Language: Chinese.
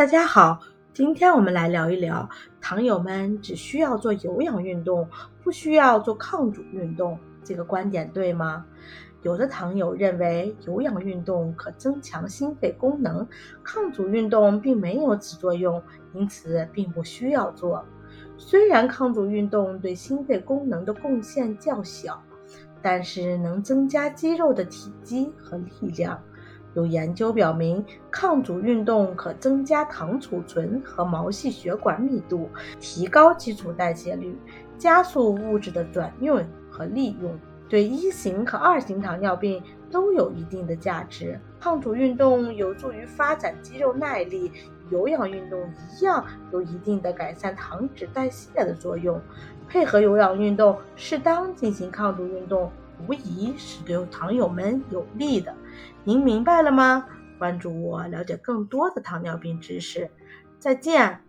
大家好，今天我们来聊一聊，糖友们只需要做有氧运动，不需要做抗阻运动，这个观点对吗？有的糖友认为有氧运动可增强心肺功能，抗阻运动并没有此作用，因此并不需要做。虽然抗阻运动对心肺功能的贡献较小，但是能增加肌肉的体积和力量。有研究表明，抗阻运动可增加糖储存和毛细血管密度，提高基础代谢率，加速物质的转运和利用，对一型和二型糖尿病都有一定的价值。抗阻运动有助于发展肌肉耐力，有氧运动一样有一定的改善糖脂代谢的作用。配合有氧运动，适当进行抗阻运动。无疑是对糖友们有利的，您明白了吗？关注我，了解更多的糖尿病知识。再见。